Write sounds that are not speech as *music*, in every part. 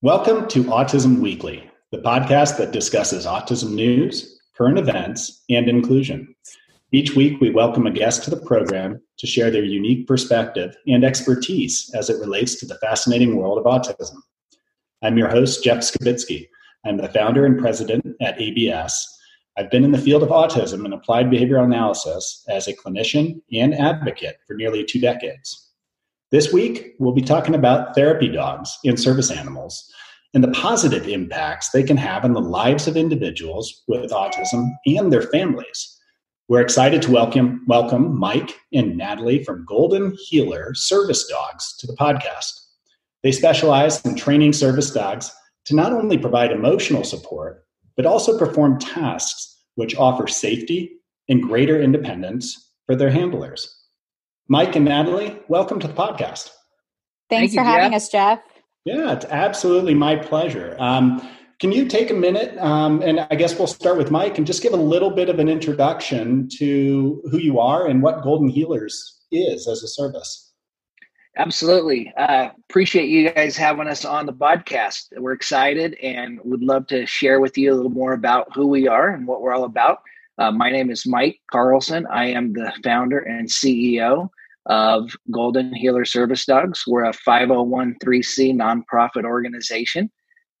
Welcome to Autism Weekly, the podcast that discusses autism news, current events, and inclusion. Each week, we welcome a guest to the program to share their unique perspective and expertise as it relates to the fascinating world of autism. I'm your host, Jeff Skibitsky. I'm the founder and president at ABS. I've been in the field of autism and applied behavioral analysis as a clinician and advocate for nearly two decades. This week, we'll be talking about therapy dogs and service animals and the positive impacts they can have on the lives of individuals with autism and their families. We're excited to welcome, welcome Mike and Natalie from Golden Healer Service Dogs to the podcast. They specialize in training service dogs to not only provide emotional support, but also perform tasks which offer safety and greater independence for their handlers. Mike and Natalie, welcome to the podcast. Thanks Thank for you, having Jeff. us, Jeff. Yeah, it's absolutely my pleasure. Um, can you take a minute, um, and I guess we'll start with Mike, and just give a little bit of an introduction to who you are and what Golden Healers is as a service? Absolutely. Uh, appreciate you guys having us on the podcast. We're excited and would love to share with you a little more about who we are and what we're all about. Uh, my name is Mike Carlson. I am the founder and CEO of Golden Healer Service Dogs. We're a 501c nonprofit organization,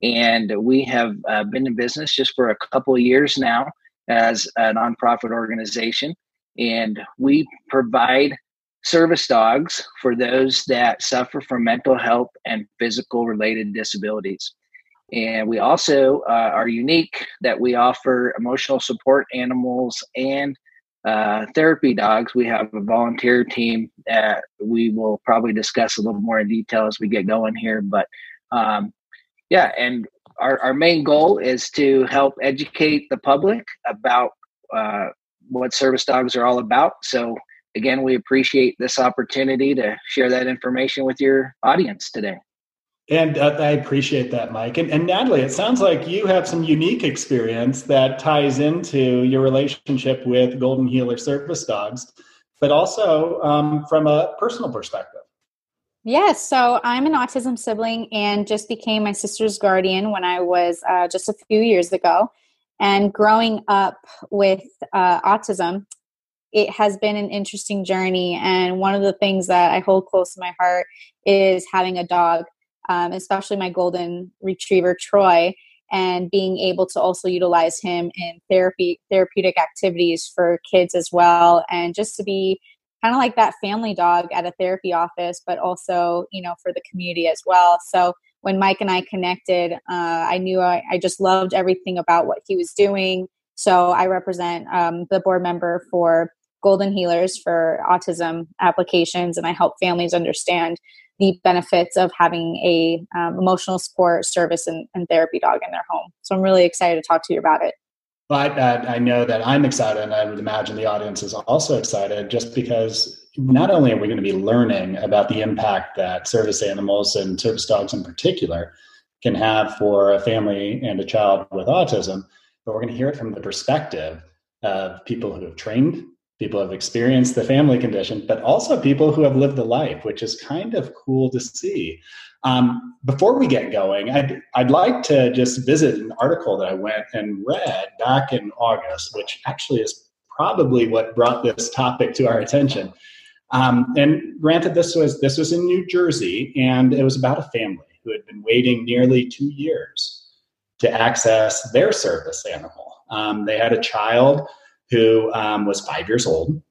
and we have uh, been in business just for a couple years now as a nonprofit organization. And we provide service dogs for those that suffer from mental health and physical related disabilities. And we also uh, are unique that we offer emotional support animals and uh, therapy dogs, we have a volunteer team that we will probably discuss a little more in detail as we get going here. But um, yeah, and our, our main goal is to help educate the public about uh, what service dogs are all about. So, again, we appreciate this opportunity to share that information with your audience today. And uh, I appreciate that, Mike. And, and, Natalie, it sounds like you have some unique experience that ties into your relationship with Golden Healer service dogs, but also um, from a personal perspective. Yes, so I'm an autism sibling and just became my sister's guardian when I was uh, just a few years ago. And growing up with uh, autism, it has been an interesting journey. And one of the things that I hold close to my heart is having a dog um, especially my golden retriever Troy, and being able to also utilize him in therapy therapeutic activities for kids as well, and just to be kind of like that family dog at a therapy office, but also you know for the community as well. So when Mike and I connected, uh, I knew I, I, just loved everything about what he was doing. So I represent um, the board member for Golden Healers for autism applications, and I help families understand the benefits of having a um, emotional support service and, and, therapy dog in their home. So I'm really excited to talk to you about it. Well, I, I, know that I'm excited, and I would imagine the audience is also excited, just because not only are we going to be learning about the impact that service animals and service dogs in particular can have for a family and a child with autism, but we're going to hear it from the perspective of people who have trained people have experienced the family condition, but also people who have lived the life, which is kind of cool to see. Um, before we get going, I'd, I'd like to just visit an article that I went and read back in August, which actually is probably what brought this topic to our attention. Um, and granted, this was this was in New Jersey, and it was about a family who had been waiting nearly two years to access their service animal. Um, they had a child who um, was five years old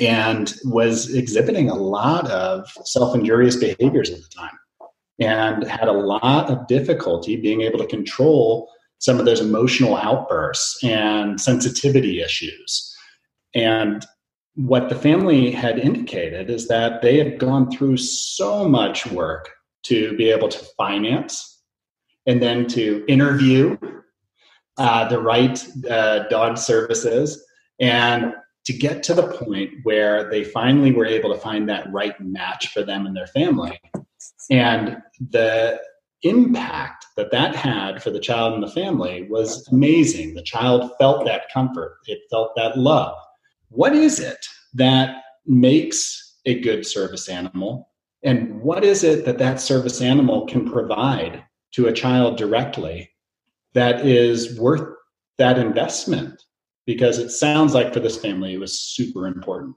and was exhibiting a lot of self injurious behaviors at the time and had a lot of difficulty being able to control some of those emotional outbursts and sensitivity issues. And what the family had indicated is that they had gone through so much work to be able to finance and then to interview uh, the right uh, dog services, and to get to the point where they finally were able to find that right match for them and their family. And the impact that that had for the child and the family was amazing. The child felt that comfort, it felt that love. What is it that makes a good service animal and what is it that that service animal can provide to a child directly that is worth that investment because it sounds like for this family it was super important.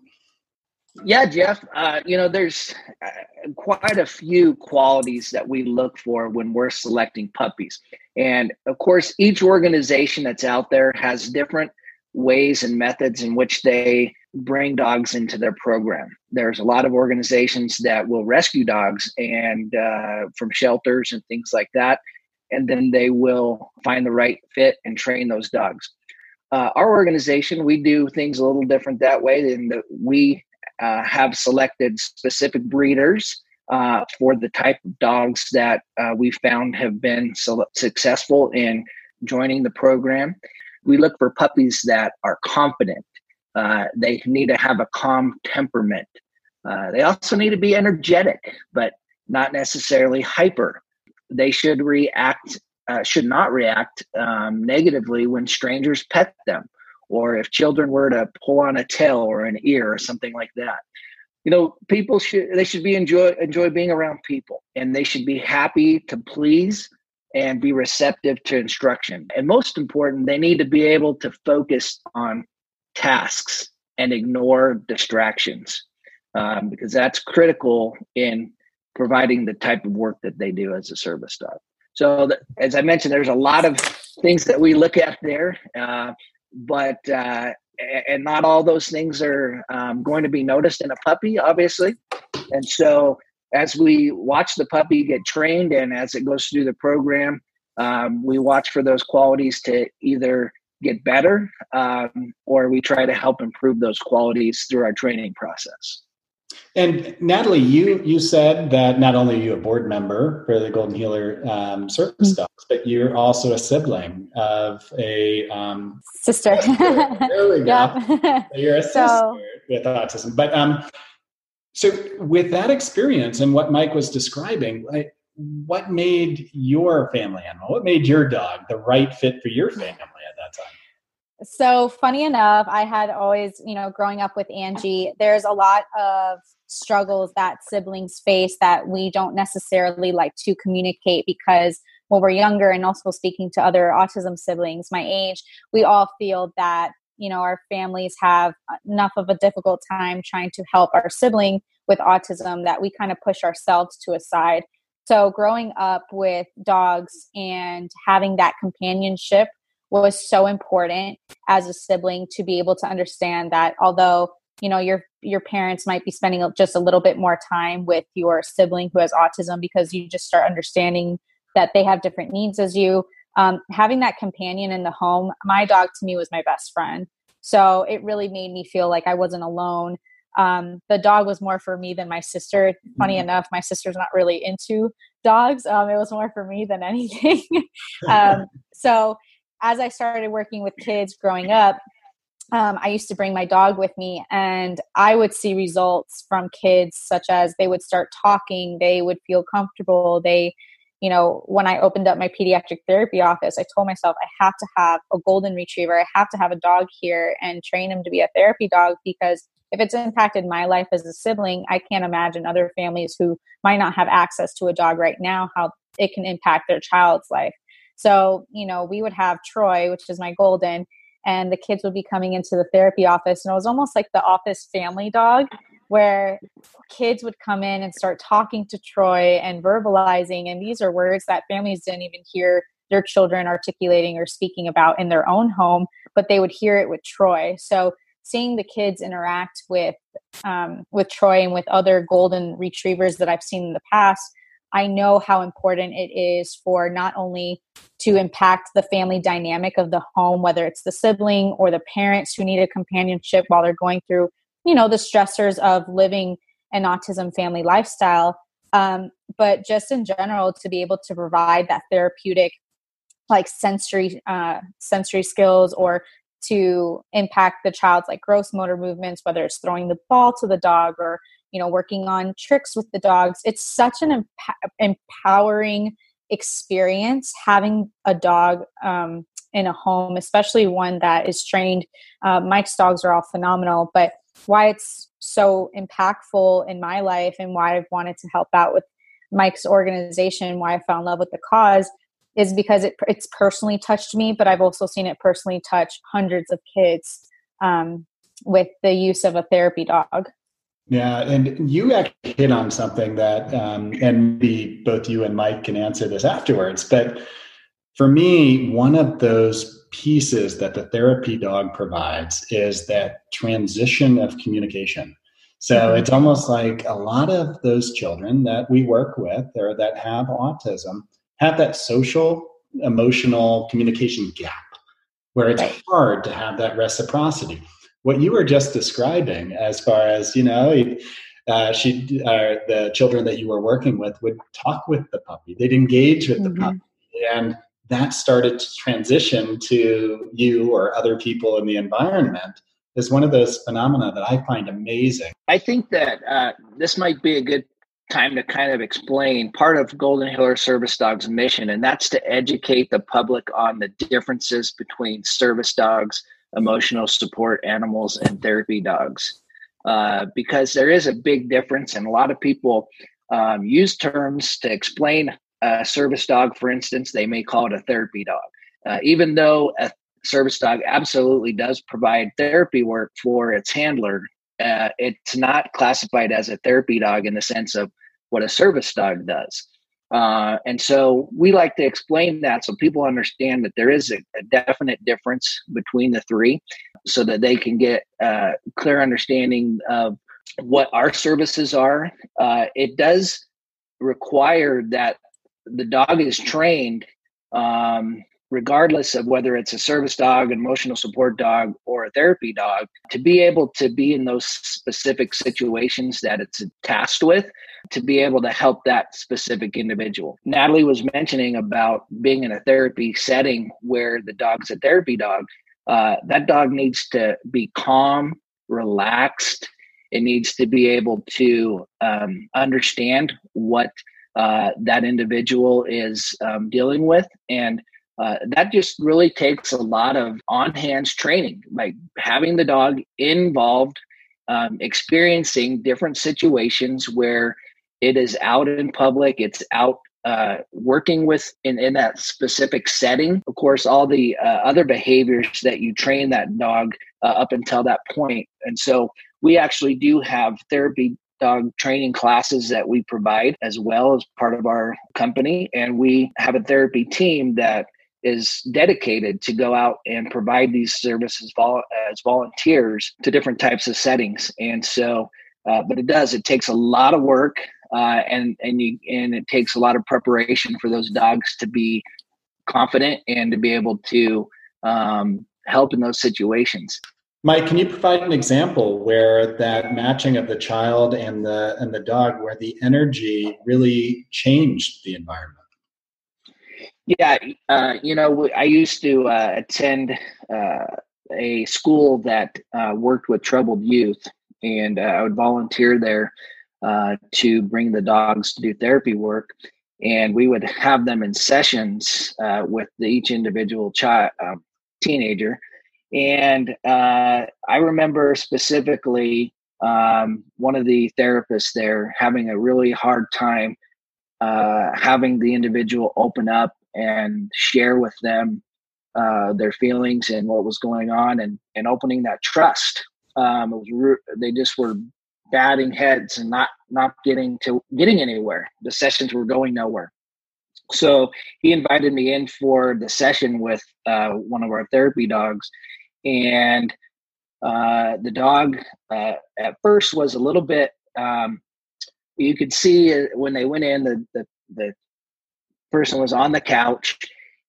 Yeah jeff uh, you know there's uh, quite a few qualities that we look for when we're selecting puppies. And of course each organization that's out there has different ways and methods in which they bring dogs into their program. There's a lot of organizations that will rescue dogs and uh, from shelters and things like that, and then they will find the right fit and train those dogs. Uh, our organization, we do things a little different that way. In that we uh, have selected specific breeders uh, for the type of dogs that uh, we found have been so successful in joining the program. We look for puppies that are confident. Uh, they need to have a calm temperament. Uh, they also need to be energetic, but not necessarily hyper. They should react, uh, should not react um, negatively when strangers pet them, or if children were to pull on a tail or an ear or something like that. You know, people should they should be enjoy enjoy being around people, and they should be happy to please and be receptive to instruction. And most important, they need to be able to focus on tasks and ignore distractions um, because that's critical in providing the type of work that they do as a service dog. So, the, as I mentioned, there's a lot of things that we look at there, uh, but uh, and not all those things are um, going to be noticed in a puppy, obviously. And so, as we watch the puppy get trained and as it goes through the program, um, we watch for those qualities to either get better um, or we try to help improve those qualities through our training process. And Natalie, you you said that not only are you a board member for the Golden Healer um, service mm-hmm. dogs, but you're also a sibling of a um, sister. *laughs* There we go. You're a *laughs* sister so, with autism. But um, so, with that experience and what Mike was describing, like, what made your family animal, what made your dog the right fit for your family at that time? So, funny enough, I had always, you know, growing up with Angie, there's a lot of struggles that siblings face that we don't necessarily like to communicate because when we're younger and also speaking to other autism siblings my age, we all feel that you know our families have enough of a difficult time trying to help our sibling with autism that we kind of push ourselves to a side. So growing up with dogs and having that companionship was so important as a sibling to be able to understand that although you know your your parents might be spending just a little bit more time with your sibling who has autism because you just start understanding that they have different needs as you um, having that companion in the home my dog to me was my best friend. So it really made me feel like i wasn't alone. Um, the dog was more for me than my sister. Funny mm-hmm. enough my sister's not really into dogs. Um, it was more for me than anything. *laughs* Um, so as i started working with kids growing up um, I used to bring my dog with me, and I would see results from kids such as they would start talking, they would feel comfortable, they you know, when I opened up my pediatric therapy office, I told myself I have to have a golden retriever. I have to have a dog here and train him to be a therapy dog because if it's impacted my life as a sibling, I can't imagine other families who might not have access to a dog right now, how it can impact their child's life. So, you know, we would have Troy, which is my golden, and the kids would be coming into the therapy office. And it was almost like the office family dog where kids would come in and start talking to Troy and verbalizing. And these are words that families didn't even hear their children articulating or speaking about in their own home, but they would hear it with Troy. So seeing the kids interact with um, with Troy and with other golden retrievers that I've seen in the past, I know how important it is for not only to impact the family dynamic of the home, whether it's the sibling or the parents who need a companionship while they're going through you know the stressors of living an autism family lifestyle. Um, but just in general to be able to provide that therapeutic like sensory uh, sensory skills or to impact the child's like gross motor movements whether it's throwing the ball to the dog or you know working on tricks with the dogs it's such an emp- empowering experience having a dog um, in a home especially one that is trained uh, mike's dogs are all phenomenal but why it's so impactful in my life and why I've wanted to help out with Mike's organization, why I fell in love with the cause is because it, it's personally touched me, but I've also seen it personally touch hundreds of kids um, with the use of a therapy dog. Yeah, and you actually hit on something that, um, and maybe both you and Mike can answer this afterwards. But for me, one of those pieces that the therapy dog provides is that transition of communication. So mm-hmm. it's almost like a lot of those children that we work with or that have autism have that social, emotional communication gap where it's hard to have that reciprocity. What you were just describing, as far as you know, uh, she, uh, the children that you were working with would talk with the puppy. They'd engage with mm-hmm. the puppy, and that started to transition to you or other people in the environment is one of those phenomena that I find amazing. I think that uh, this might be a good time to kind of explain part of Golden Healer Service Dog's mission, and that's to educate the public on the differences between service dogs, emotional support animals, and therapy dogs. Uh, because there is a big difference, and a lot of people um, use terms to explain a service dog. For instance, they may call it a therapy dog. Uh, even though a service dog absolutely does provide therapy work for its handler, uh, it's not classified as a therapy dog in the sense of what a service dog does. Uh, and so we like to explain that so people understand that there is a, a definite difference between the three so that they can get a uh, clear understanding of what our services are. Uh, it does require that the dog is trained um, regardless of whether it's a service dog, an emotional support dog, or a therapy dog, to be able to be in those specific situations that it's tasked with, to be able to help that specific individual. Natalie was mentioning about being in a therapy setting where the dog's a therapy dog. Uh, that dog needs to be calm, relaxed. It needs to be able to um, understand what uh, that individual is um, dealing with and uh, that just really takes a lot of on hands training, like having the dog involved, um, experiencing different situations where it is out in public, it's out uh, working with in, in that specific setting. Of course, all the uh, other behaviors that you train that dog uh, up until that point. And so we actually do have therapy dog training classes that we provide as well as part of our company. And we have a therapy team that is dedicated to go out and provide these services vol- as volunteers to different types of settings. And so, uh, but it does. It takes a lot of work, uh, and and you and it takes a lot of preparation for those dogs to be confident and to be able to um, help in those situations. Mike, can you provide an example where that matching of the child and the and the dog, where the energy really changed the environment? Yeah, uh, you know, I used to uh, attend uh, a school that uh, worked with troubled youth, and uh, I would volunteer there uh, to bring the dogs to do therapy work. And we would have them in sessions with the, each individual child, um, teenager. And I remember specifically um, one of the therapists there having a really hard time having the individual open up and share with them uh, their feelings and what was going on and, and opening that trust. Um, re- they just were batting heads and not not getting to getting anywhere. The sessions were going nowhere. So he invited me in for the session with uh, one of our therapy dogs, and uh, the dog uh, at first was a little bit. Um, you could see when they went in, the the, the person was on the couch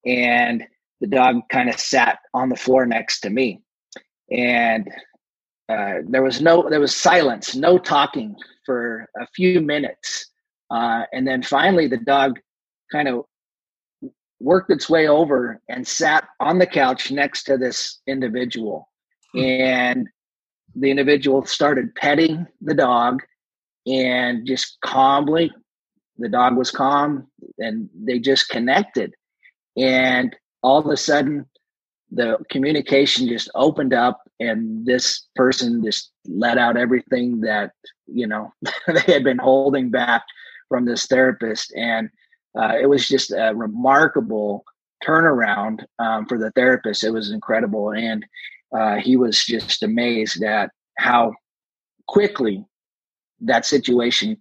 and the dog kind of sat on the floor next to me. And uh, there was no there was silence no talking for a few minutes. Uh, and then finally the dog kind of worked its way over and sat on the couch next to this individual. Hmm. and the individual started petting the dog and just calmly the dog was calm and they just connected. And all of a sudden the communication just opened up and this person just let out everything that you know *laughs* they had been holding back from this therapist. And uh, it was just a remarkable turnaround um, for the therapist. It was incredible. And uh, he was just amazed at how quickly that situation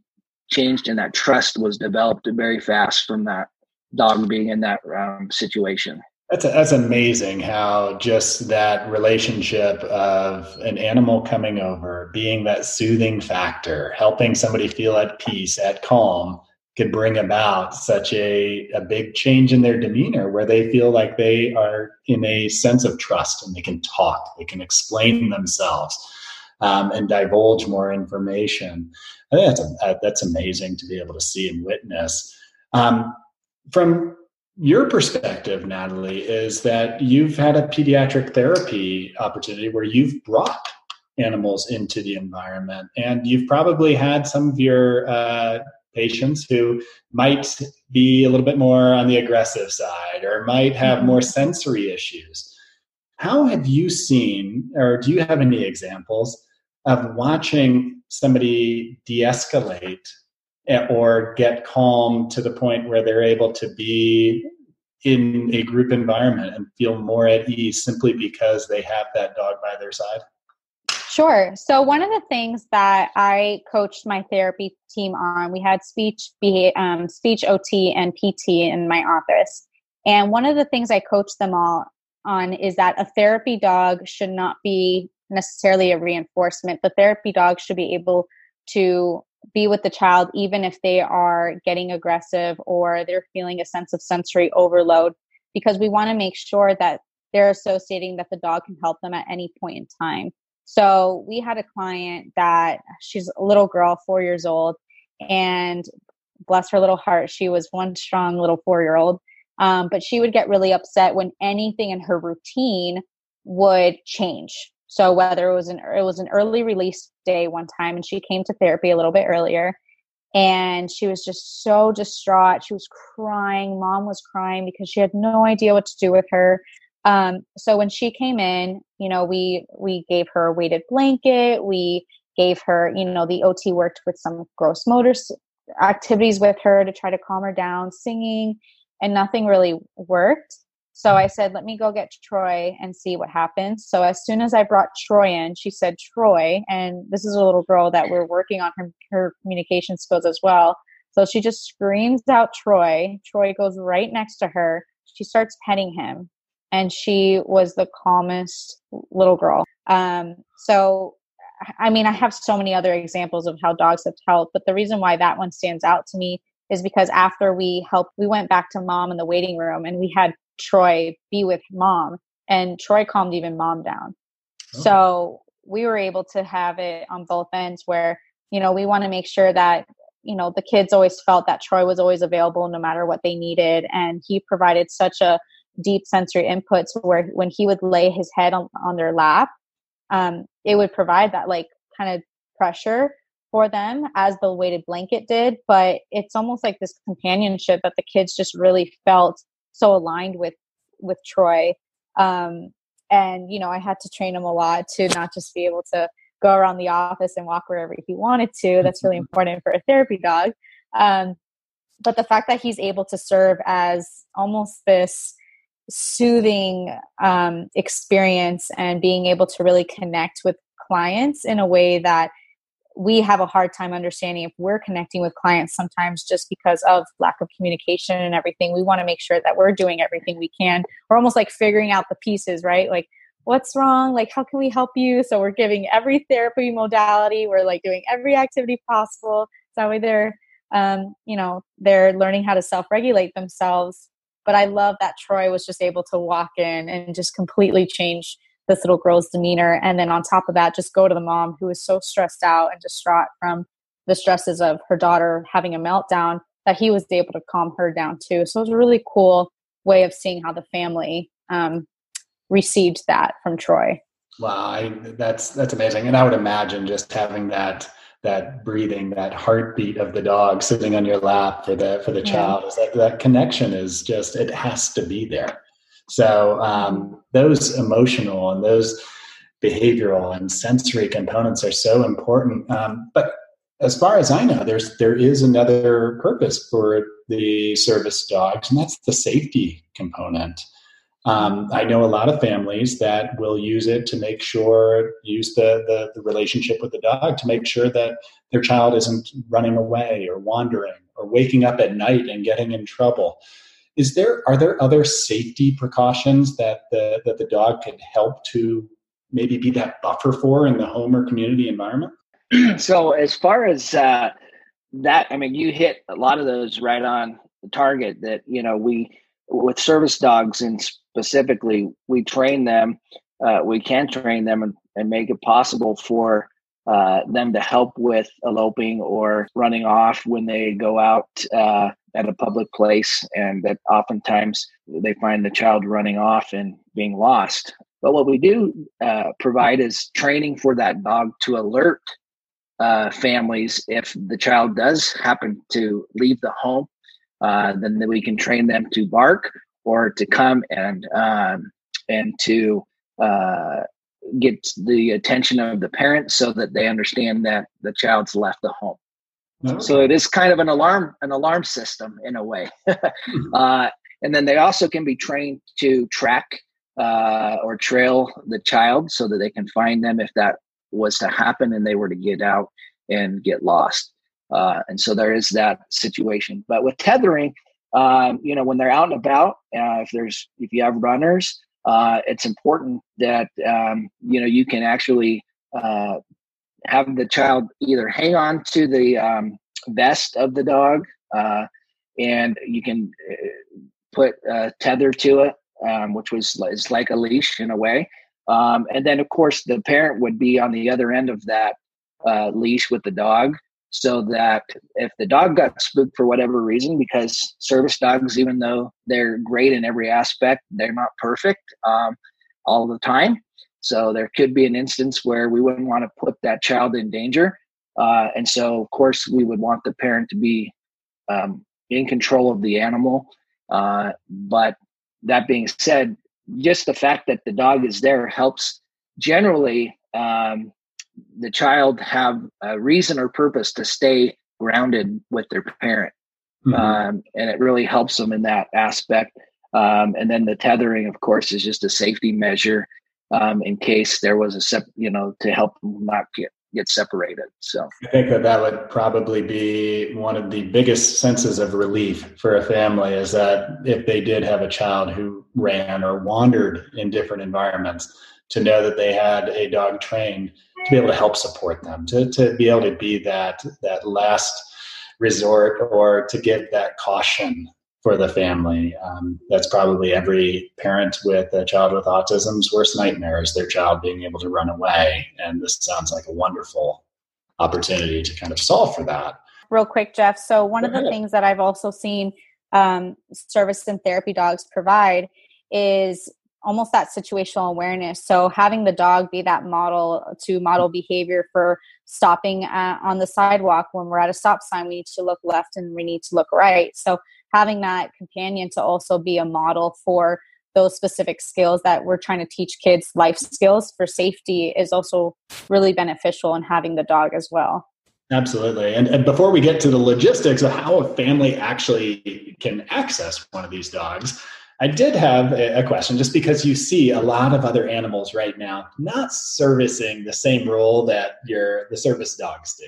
changed and that trust was developed very fast from that dog being in that um, situation. That's, a, that's amazing how just that relationship of an animal coming over, being that soothing factor, helping somebody feel at peace, at calm, could bring about such a, a big change in their demeanor where they feel like they are in a sense of trust and they can talk, they can explain themselves um, and divulge more information. I think that's, a, that's amazing to be able to see and witness. Um, from your perspective, Natalie, is that you've had a pediatric therapy opportunity where you've brought animals into the environment, and you've probably had some of your uh, patients who might be a little bit more on the aggressive side or might have mm-hmm. more sensory issues. How have you seen, or do you have any examples of watching somebody de escalate or get calm to the point where they're able to be in a group environment and feel more at ease simply because they have that dog by their side? Sure. So one of the things that I coached my therapy team on, we had speech, um, speech OT and PT in my office, and one of the things I coached them all on is that a therapy dog should not be necessarily a reinforcement. The therapy dog should be able to be with the child even if they are getting aggressive or they're feeling a sense of sensory overload because we want to make sure that they're associating that the dog can help them at any point in time so we had a client that she's a little girl four years old and bless her little heart she was one strong little four year old um, but she would get really upset when anything in her routine would change so whether it was an it was an early release day one time and she came to therapy a little bit earlier and she was just so distraught. She was crying. Mom was crying because she had no idea what to do with her. Um, so when she came in, you know, we we gave her a weighted blanket. We gave her, you know, the OT worked with some gross motor activities with her to try to calm her down, singing, and nothing really worked. So I said, let me go get Troy and see what happens. So as soon as I brought Troy in, she said, Troy, and this is a little girl that we're working on her, her communication skills as well. So she just screams out Troy. Troy goes right next to her. She starts petting him. And she was the calmest little girl. Um, so, I mean, I have so many other examples of how dogs have helped, but the reason why that one stands out to me is because after we helped, we went back to mom in the waiting room and we had Troy be with mom, and Troy calmed even mom down. Oh. So we were able to have it on both ends where, you know, we want to make sure that, you know, the kids always felt that Troy was always available no matter what they needed. And he provided such a deep sensory inputs where when he would lay his head on, on their lap, um, it would provide that like kind of pressure for them as the weighted blanket did. But it's almost like this companionship that the kids just really felt so aligned with with Troy. Um, and you know, I had to train him a lot to not just be able to go around the office and walk wherever he wanted to. That's really mm-hmm. important for a therapy dog. Um, but the fact that he's able to serve as almost this soothing um, experience and being able to really connect with clients in a way that we have a hard time understanding if we're connecting with clients sometimes just because of lack of communication and everything. We want to make sure that we're doing everything we can. We're almost like figuring out the pieces, right? Like, what's wrong? Like, how can we help you? So we're giving every therapy modality. We're like doing every activity possible. So that way they're, um, you know, they're learning how to self-regulate themselves. But I love that Troy was just able to walk in and just completely change this little girl's demeanor. And then on top of that, just go to the mom who is so stressed out and distraught from the stresses of her daughter having a meltdown that he was able to calm her down too. So it was a really cool way of seeing how the family um, received that from Troy. Wow, I, that's that's amazing, and I would imagine just having that that breathing, that heartbeat of the dog sitting on your lap for the for the yeah. child is that that connection is just it has to be there. So um, those emotional and those behavioral and sensory components are so important. Um, but as far as I know, there's there is another purpose for the service dogs, and that's the safety component. Um, I know a lot of families that will use it to make sure, use the, the, the relationship with the dog to make sure that their child isn't running away or wandering or waking up at night and getting in trouble. Is there are there other safety precautions that the that the dog can help to maybe be that buffer for in the home or community environment? *clears throat* so as far as uh, that, I mean, you hit a lot of those right on the target. That you know we with service dogs and specifically, we train them. Uh, we can train them and, and make it possible for uh, them to help with eloping or running off when they go out uh, at a public place, and that oftentimes they find the child running off and being lost. But what we do uh, provide is training for that dog to alert uh, families if the child does happen to leave the home. Uh, then we can train them to bark or to come and um, and to uh, get the attention of the parents so that they understand that the child's left the home. Okay. So it is kind of an alarm an alarm system in a way. *laughs* Hmm. uh, and then they also can be trained to track uh, or trail the child so that they can find them if that was to happen and they were to get out and get lost. Uh, and so there is that situation. But with tethering, um, you know, when they're out and about, uh, if there's if you have runners, uh, it's important that um, you know you can actually uh, have the child either hang on to the um, vest of the dog, uh, and you can uh, put a tether to it, um, which was is like a leash in a way. Um, and then, of course, the parent would be on the other end of that uh, leash with the dog, so that if the dog got spooked for whatever reason, because service dogs, even though they're great in every aspect, they're not perfect um, all the time. So there could be an instance where we wouldn't want to put that child in danger. Uh, and so, of course, we would want the parent to be um, in control of the animal. Uh, but that being said, just the fact that the dog is there helps generally um, the child have a reason or purpose to stay grounded with their parent. Mm-hmm. Um, and it really helps them in that aspect. Um, and then the tethering, of course, is just a safety measure um, in case there was a sep- you know to help not get get separated. So I think that that would probably be one of the biggest senses of relief for a family is that if they did have a child who ran or wandered in different environments, to know that they had a dog trained to be able to help support them, to, to be able to be that that last resort or to give that caution for the family. Um, that's probably every parent with a child with autism's worst nightmare is their child being able to run away. And this sounds like a wonderful opportunity to kind of solve for that. Real quick, Jeff. So one Go of the ahead. things that I've also seen um, service and therapy dogs provide is almost that situational awareness. So having the dog be that model to model behavior for stopping uh, on the sidewalk when we're at a stop sign, we need to look left and we need to look right. So having that companion to also be a model for those specific skills that we're trying to teach kids life skills for safety is also really beneficial in having the dog as well absolutely and, and before we get to the logistics of how a family actually can access one of these dogs I did have a question just because you see a lot of other animals right now not servicing the same role that your the service dogs do.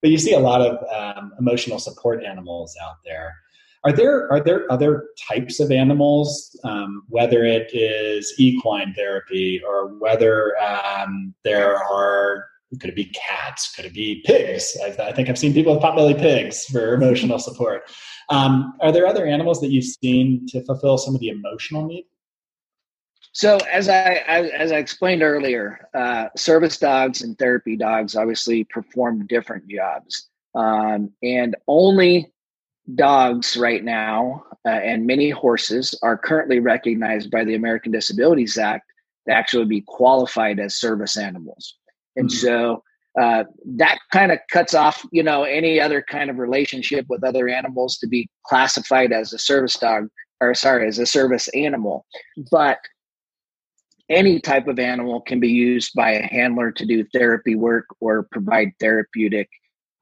But you see a lot of um, emotional support animals out there. Are there are there other types of animals, um, whether it is equine therapy or whether um, there are could it be cats? Could it be pigs? I, I think I've seen people with potbelly pigs for *laughs* emotional support. Um, are there other animals that you've seen to fulfill some of the emotional need? So, as I as I explained earlier, uh, service dogs and therapy dogs obviously perform different jobs, um, and only dogs right now uh, and many horses are currently recognized by the American Disabilities Act to actually be qualified as service animals. And mm-hmm. so uh, that kind of cuts off, you know, any other kind of relationship with other animals to be classified as a service dog or sorry, as a service animal. But any type of animal can be used by a handler to do therapy work or provide therapeutic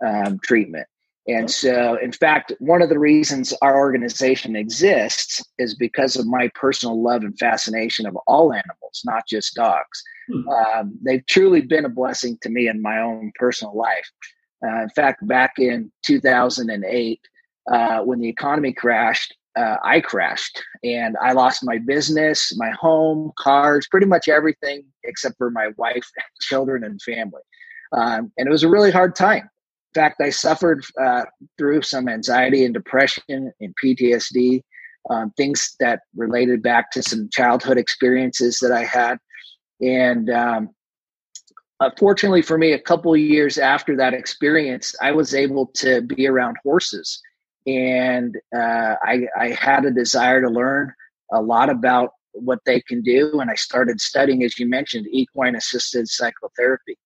um, treatment. And so, in fact, one of the reasons our organization exists is because of my personal love and fascination of all animals, not just dogs. Hmm. Um, they've truly been a blessing to me in my own personal life. Uh, in fact, back in 2008, uh, when the economy crashed, uh, I crashed and I lost my business, my home, cars, pretty much everything except for my wife, *laughs* children, and family. Um, and it was a really hard time fact, I suffered uh, through some anxiety and depression and PTSD, um, things that related back to some childhood experiences that I had. And um, fortunately for me, a couple years after that experience, I was able to be around horses. And uh, I, I had a desire to learn a lot about what they can do. And I started studying, as you mentioned, equine assisted psychotherapy.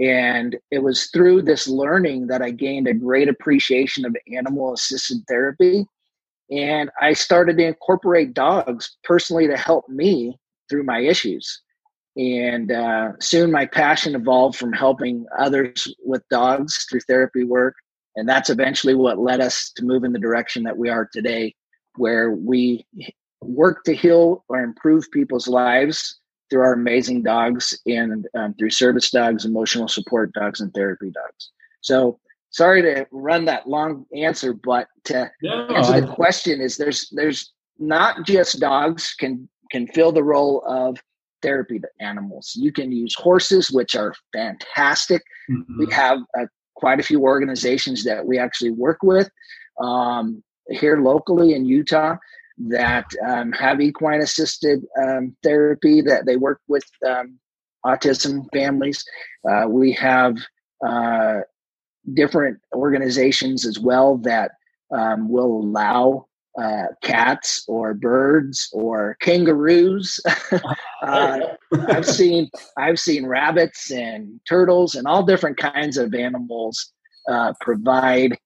And it was through this learning that I gained a great appreciation of animal assisted therapy. And I started to incorporate dogs personally to help me through my issues. And uh, soon my passion evolved from helping others with dogs through therapy work. And that's eventually what led us to move in the direction that we are today, where we work to heal or improve people's lives through our amazing dogs and um, through service dogs, emotional support dogs, and therapy dogs. So sorry to run that long answer, but to no, answer I... the question is there's there's not just dogs can can fill the role of therapy animals. You can use horses, which are fantastic. Mm-hmm. We have uh, quite a few organizations that we actually work with um, here locally in Utah that um, have equine assisted um, therapy that they work with um, autism families. Uh, we have uh, different organizations as well that um, will allow uh, cats or birds or kangaroos. *laughs* uh, I've *laughs* seen I've seen rabbits and turtles and all different kinds of animals uh, provide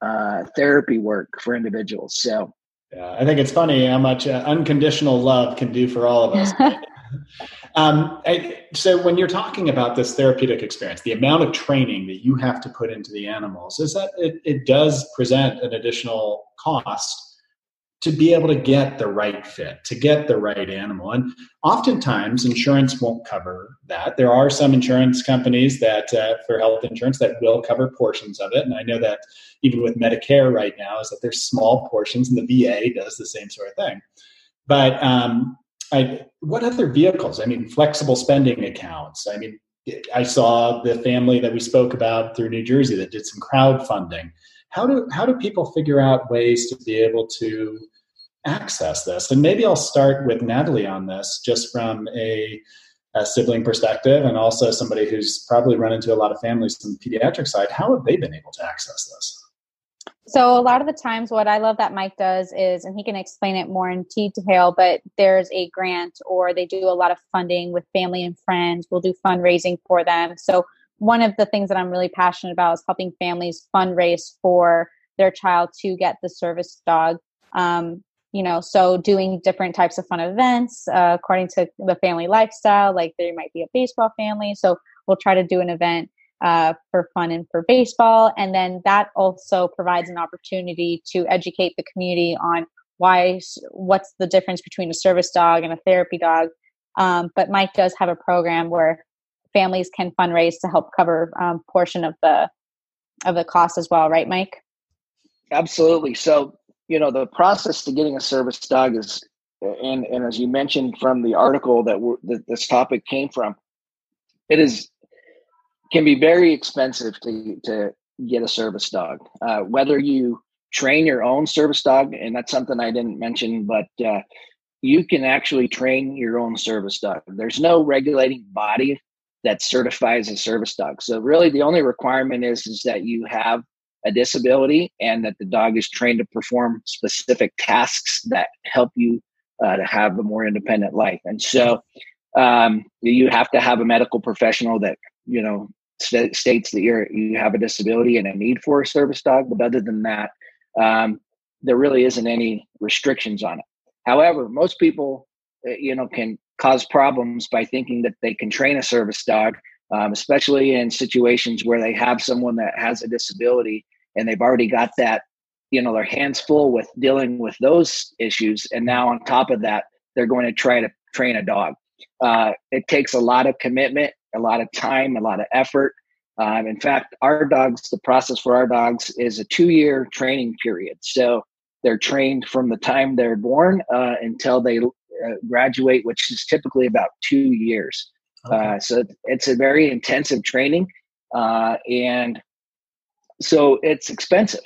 uh, therapy work for individuals. So yeah, I think it's funny how much uh, unconditional love can do for all of us. *laughs* um, I, so, when you're talking about this therapeutic experience, the amount of training that you have to put into the animals is that it, it does present an additional cost to be able to get the right fit, to get the right animal. And oftentimes, insurance won't cover that. There are some insurance companies that, uh, for health insurance, that will cover portions of it. And I know that even with Medicare right now, is that there's small portions, and the VA does the same sort of thing. But um, I, what other vehicles? I mean, flexible spending accounts. I mean, I saw the family that we spoke about through New Jersey that did some crowdfunding. How do how do people figure out ways to be able to access this? And maybe I'll start with Natalie on this, just from a, a, sibling perspective, and also somebody who's probably run into a lot of families from the pediatric side. How have they been able to access this? So a lot of the times, what I love that Mike does is, and he can explain it more in detail, but there's a grant or they do a lot of funding with family and friends. We'll do fundraising for them. So one of the things that I'm really passionate about is helping families fundraise for their child to get the service dog. Um, you know so doing different types of fun events uh, according to the family lifestyle like there might be a baseball family. So we'll try to do an event uh, for fun and for baseball. And then that also provides an opportunity to educate the community on why what's the difference between a service dog and a therapy dog. Um, but mike does have a program where families can fundraise to help cover um, portion of the of the cost as well right mike? Absolutely. So you know the process to getting a service dog is and and as you mentioned from the article that, that this topic came from it is can be very expensive to to get a service dog. Uh, whether you train your own service dog and that's something i didn't mention but uh, you can actually train your own service dog. There's no regulating body that certifies a service dog. So really the only requirement is is that you have a disability and that the dog is trained to perform specific tasks that help you uh, to have a more independent life. And so um, you have to have a medical professional that, you know, st- states that you're, you have a disability and a need for a service dog. But other than that, um, there really isn't any restrictions on it. However, most people, uh, you know, can cause problems by thinking that they can train a service dog, um, especially in situations where they have someone that has a disability and they've already got that, you know, their hands full with dealing with those issues. And now on top of that, they're going to try to train a dog. Uh, it takes a lot of commitment, a lot of time, a lot of effort. Um, in fact, our dogs, the process for our dogs is a two year training period. So they're trained from the time they're born uh, until they uh, graduate, which is typically about two years. Okay. Uh, so it's a very intensive training. Uh, and so it's expensive.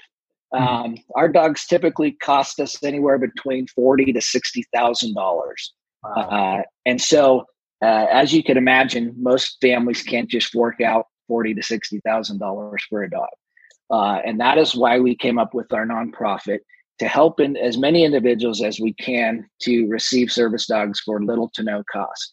Mm-hmm. Um, our dogs typically cost us anywhere between forty to sixty thousand dollars, uh, and so uh, as you can imagine, most families can't just fork out forty to sixty thousand dollars for a dog, uh, and that is why we came up with our nonprofit to help in as many individuals as we can to receive service dogs for little to no cost.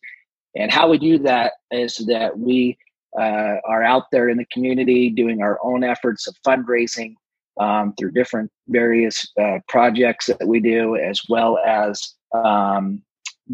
And how we do that is that we uh, are out there in the community doing our own efforts of fundraising um, through different various uh, projects that we do, as well as um,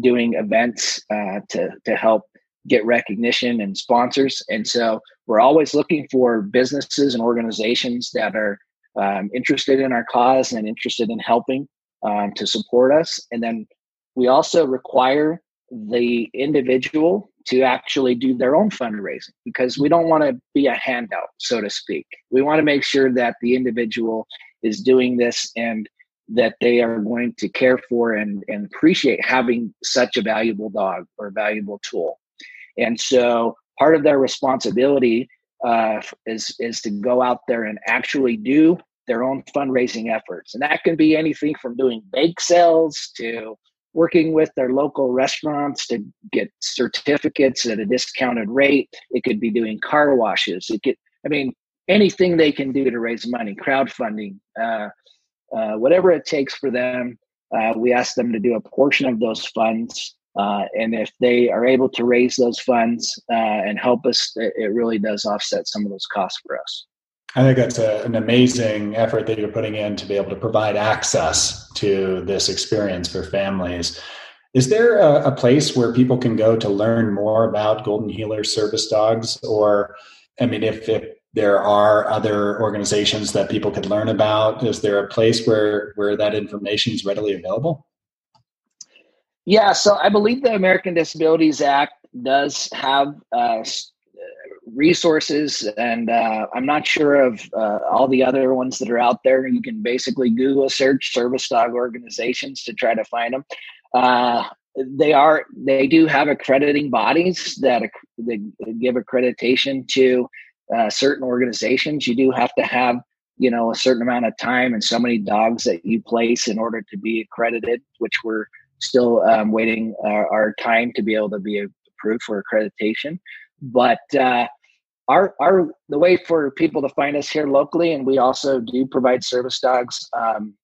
doing events uh, to to help get recognition and sponsors. And so we're always looking for businesses and organizations that are um, interested in our cause and interested in helping um, to support us. And then we also require the individual to actually do their own fundraising because we don't want to be a handout, so to speak. We want to make sure that the individual is doing this and that they are going to care for and, and appreciate having such a valuable dog or a valuable tool. And so part of their responsibility uh, is is to go out there and actually do their own fundraising efforts, and that can be anything from doing bake sales to working with their local restaurants to get certificates at a discounted rate. It could be doing car washes. It could, I mean, anything they can do to raise money, crowdfunding, uh, uh, whatever it takes for them. Uh, we ask them to do a portion of those funds uh, and if they are able to raise those funds uh, and help us, it, it, really does offset some of those costs for us. I think that's a, an amazing effort that you're putting in to be able to provide access to this experience for families. Is there a, a place where people can go to learn more about Golden Healer service dogs? Or, I mean, if, if there are other organizations that people could learn about, is there a place where, where that information is readily available? Yeah, so I believe the American Disabilities Act does have uh, resources, and uh, I'm not sure of uh, all the other ones that are out there. You can basically Google search service dog organizations to try to find them. Uh, they are they do have accrediting bodies that they give accreditation to uh, certain organizations. You do have to have you know a certain amount of time and so many dogs that you place in order to be accredited, which we're still um, waiting our, uh, our, time to be able to be approved for accreditation. But uh, our our the way for people to find us here locally, and we also do provide service dogs um,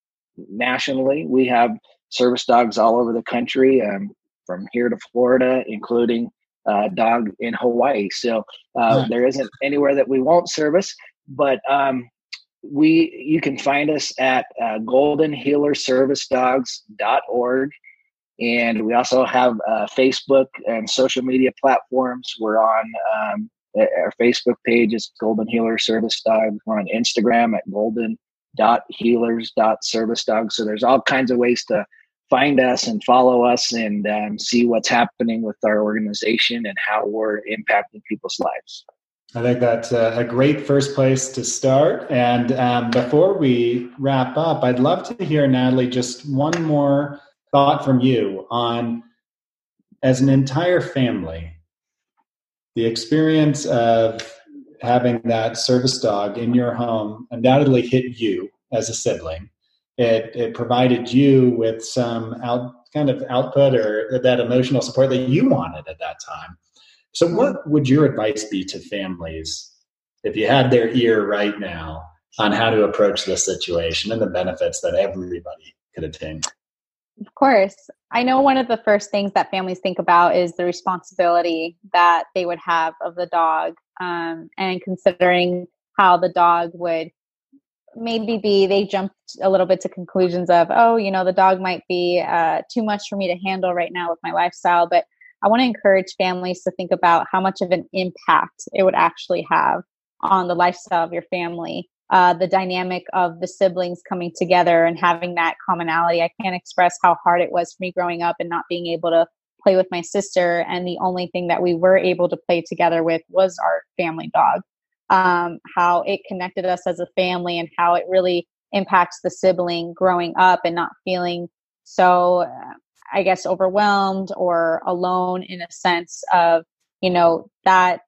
nationally. We have service dogs all over the country, um, from here to Florida, including uh, dog in Hawaii. So uh, there isn't anywhere that we won't service, but um, we you can find us at uh, goldenhealerservicedogs.org and we also have uh, Facebook and social media platforms. We're on um, our Facebook page is Golden Healer Service Dog. We're on Instagram at golden dot healers dot service dog. So there's all kinds of ways to find us and follow us and um, see what's happening with our organization and how we're impacting people's lives. I think that's a, great first place to start. And um, before we wrap up, I'd love to hear, Natalie, just one more thought from you on as an entire family the experience of having that service dog in your home undoubtedly hit you as a sibling. It, it provided you with some out, kind of output or that emotional support that you wanted at that time. So what would your advice be to families if you had their ear right now on how to approach this situation and the benefits that everybody could attain of course. I know one of the first things that families think about is the responsibility that they would have of the dog um, and considering how the dog would maybe be they jumped a little bit to conclusions of oh you know the dog might be uh, too much for me to handle right now with my lifestyle but I want to encourage families to think about how much of an impact it would actually have on the lifestyle of your family. Uh, the dynamic of the siblings coming together and having that commonality. I can't express how hard it was for me growing up and not being able to play with my sister. And the only thing that we were able to play together with was our family dog. Um, how it connected us as a family and how it really impacts the sibling growing up and not feeling so I guess, overwhelmed or alone in a sense of, you know, that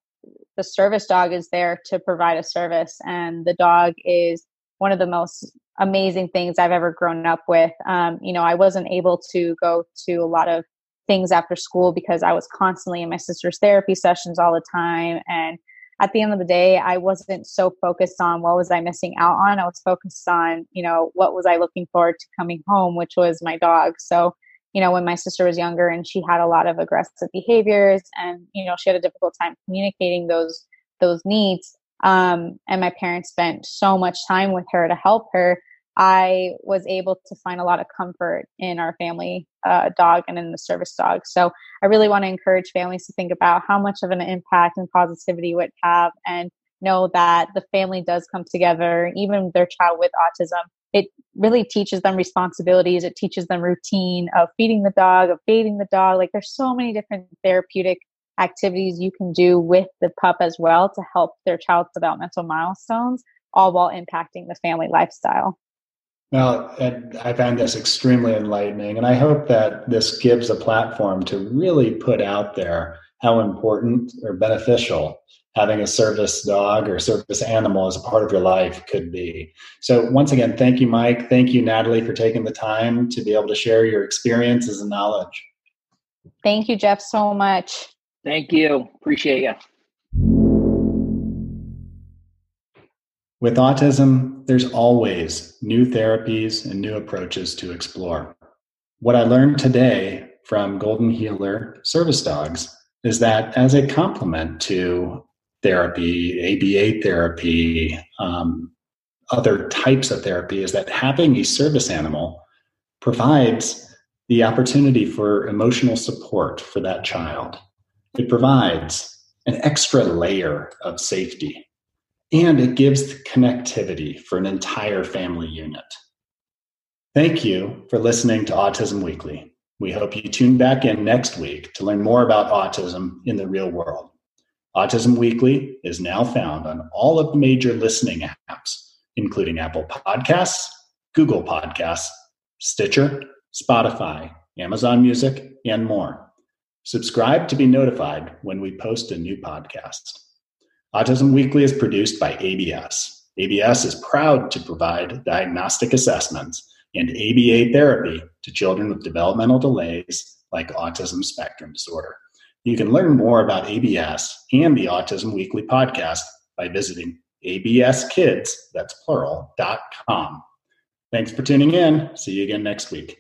the service dog is there to provide a service. And the dog is one of the most amazing things I've ever grown up with. Um, you know, I wasn't able to go to a lot of things after school because I was constantly in my sister's therapy sessions all the time. And at the end of the day, I wasn't so focused on what was I missing out on. I was focused on, you know, what was I looking forward to coming home, which was my dog. So you know, when my sister was younger and she had a lot of aggressive behaviors and, you know, she had a difficult time communicating those, those needs. Um, and my parents spent so much time with her to help her. I was able to find a lot of comfort in our family uh, dog and in the service dog. So I really want to encourage families to think about how much of an impact and positivity would have and know that the family does come together, even their child with autism it really teaches them responsibilities. It teaches them routine of feeding the dog of bathing the dog. Like there's so many different therapeutic activities you can do with the pup as well to help their child's developmental milestones all while impacting the family lifestyle. Well, I find this extremely enlightening, and I hope that this gives a platform to really put out there how important or beneficial having a service dog or service animal as a part of your life could be. So, once again, thank you, Mike. Thank you, Natalie, for taking the time to be able to share your experiences and knowledge. Thank you, Jeff, so much. Thank you. Appreciate you. With autism, there's always new therapies and new approaches to explore. What I learned today from Golden Healer service dogs is that as a complement to therapy, ABA therapy, um, other types of therapy, is that having a service animal provides the opportunity for emotional support for that child. It provides an extra layer of safety and it gives connectivity for an entire family unit. Thank you for listening to Autism Weekly. We hope you tune back in next week to learn more about autism in the real world. Autism Weekly is now found on all of the major listening apps, including Apple Podcasts, Google Podcasts, Stitcher, Spotify, Amazon Music, and more. Subscribe to be notified when we post a new podcast. Autism Weekly is produced by ABS. ABS is proud to provide diagnostic assessments and ABA therapy to children with developmental delays like autism spectrum disorder. You can learn more about ABS and the Autism Weekly podcast by visiting abskids, that's plural, dot com. Thanks for tuning in. See you again next week.